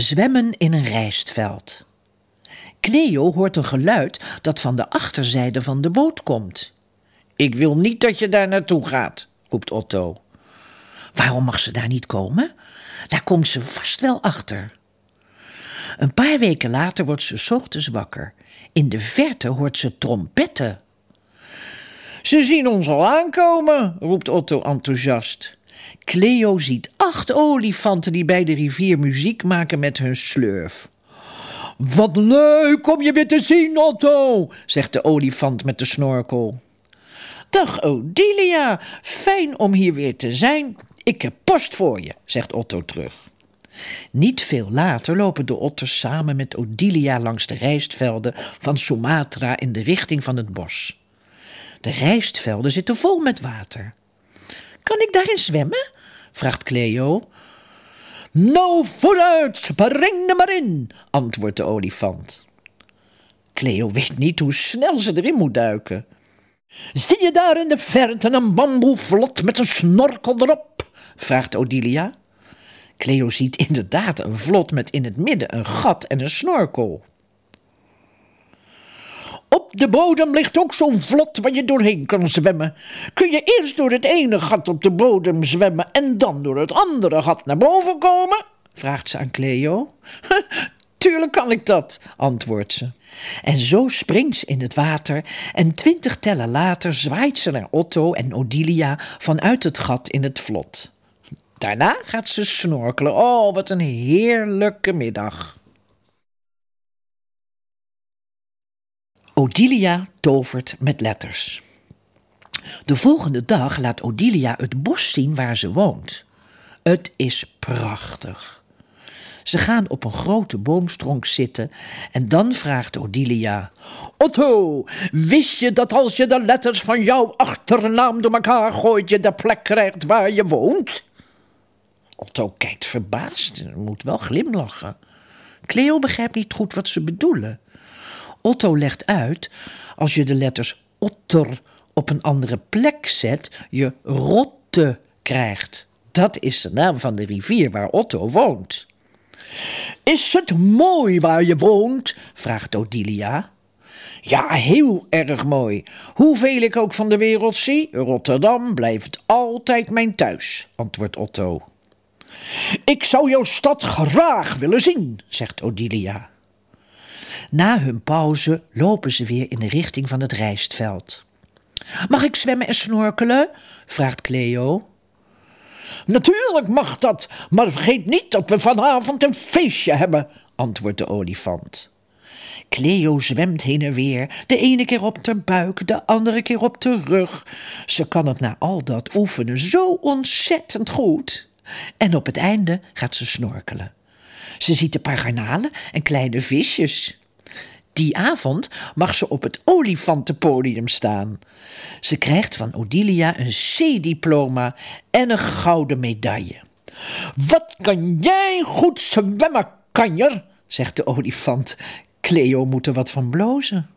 Zwemmen in een rijstveld. Cleo hoort een geluid dat van de achterzijde van de boot komt. Ik wil niet dat je daar naartoe gaat, roept Otto. Waarom mag ze daar niet komen? Daar komt ze vast wel achter. Een paar weken later wordt ze ochtends wakker. In de verte hoort ze trompetten. Ze zien ons al aankomen, roept Otto enthousiast. Cleo ziet acht olifanten die bij de rivier muziek maken met hun slurf. Wat leuk om je weer te zien, Otto, zegt de olifant met de snorkel. Dag Odilia, fijn om hier weer te zijn. Ik heb post voor je, zegt Otto terug. Niet veel later lopen de otters samen met Odilia langs de rijstvelden van Sumatra in de richting van het bos. De rijstvelden zitten vol met water. Kan ik daarin zwemmen? vraagt Cleo. Nou, vooruit, spring er maar in, antwoordt de olifant. Cleo weet niet hoe snel ze erin moet duiken. Zie je daar in de verte een bamboevlot met een snorkel erop? vraagt Odilia. Cleo ziet inderdaad een vlot met in het midden een gat en een snorkel. De bodem ligt ook zo'n vlot waar je doorheen kan zwemmen. Kun je eerst door het ene gat op de bodem zwemmen en dan door het andere gat naar boven komen? vraagt ze aan Cleo. Tuurlijk kan ik dat, antwoordt ze. En zo springt ze in het water en twintig tellen later zwaait ze naar Otto en Odilia vanuit het gat in het vlot. Daarna gaat ze snorkelen. Oh, wat een heerlijke middag. Odilia tovert met letters. De volgende dag laat Odilia het bos zien waar ze woont. Het is prachtig. Ze gaan op een grote boomstronk zitten en dan vraagt Odilia: Otto, wist je dat als je de letters van jouw achternaam door elkaar gooit, je de plek krijgt waar je woont? Otto kijkt verbaasd en moet wel glimlachen. Cleo begrijpt niet goed wat ze bedoelen. Otto legt uit: als je de letters otter op een andere plek zet, je rotte krijgt. Dat is de naam van de rivier waar Otto woont. Is het mooi waar je woont? vraagt Odilia. Ja, heel erg mooi. Hoeveel ik ook van de wereld zie, Rotterdam blijft altijd mijn thuis, antwoordt Otto. Ik zou jouw stad graag willen zien, zegt Odilia. Na hun pauze lopen ze weer in de richting van het rijstveld. Mag ik zwemmen en snorkelen? vraagt Cleo. Natuurlijk mag dat, maar vergeet niet dat we vanavond een feestje hebben, antwoordt de olifant. Cleo zwemt heen en weer, de ene keer op de buik, de andere keer op de rug. Ze kan het na al dat oefenen zo ontzettend goed. En op het einde gaat ze snorkelen. Ze ziet een paar garnalen en kleine visjes. Die avond mag ze op het olifantenpodium staan. Ze krijgt van Odilia een C-diploma en een gouden medaille. Wat kan jij goed zwemmen, kanjer? zegt de olifant. Cleo moet er wat van blozen.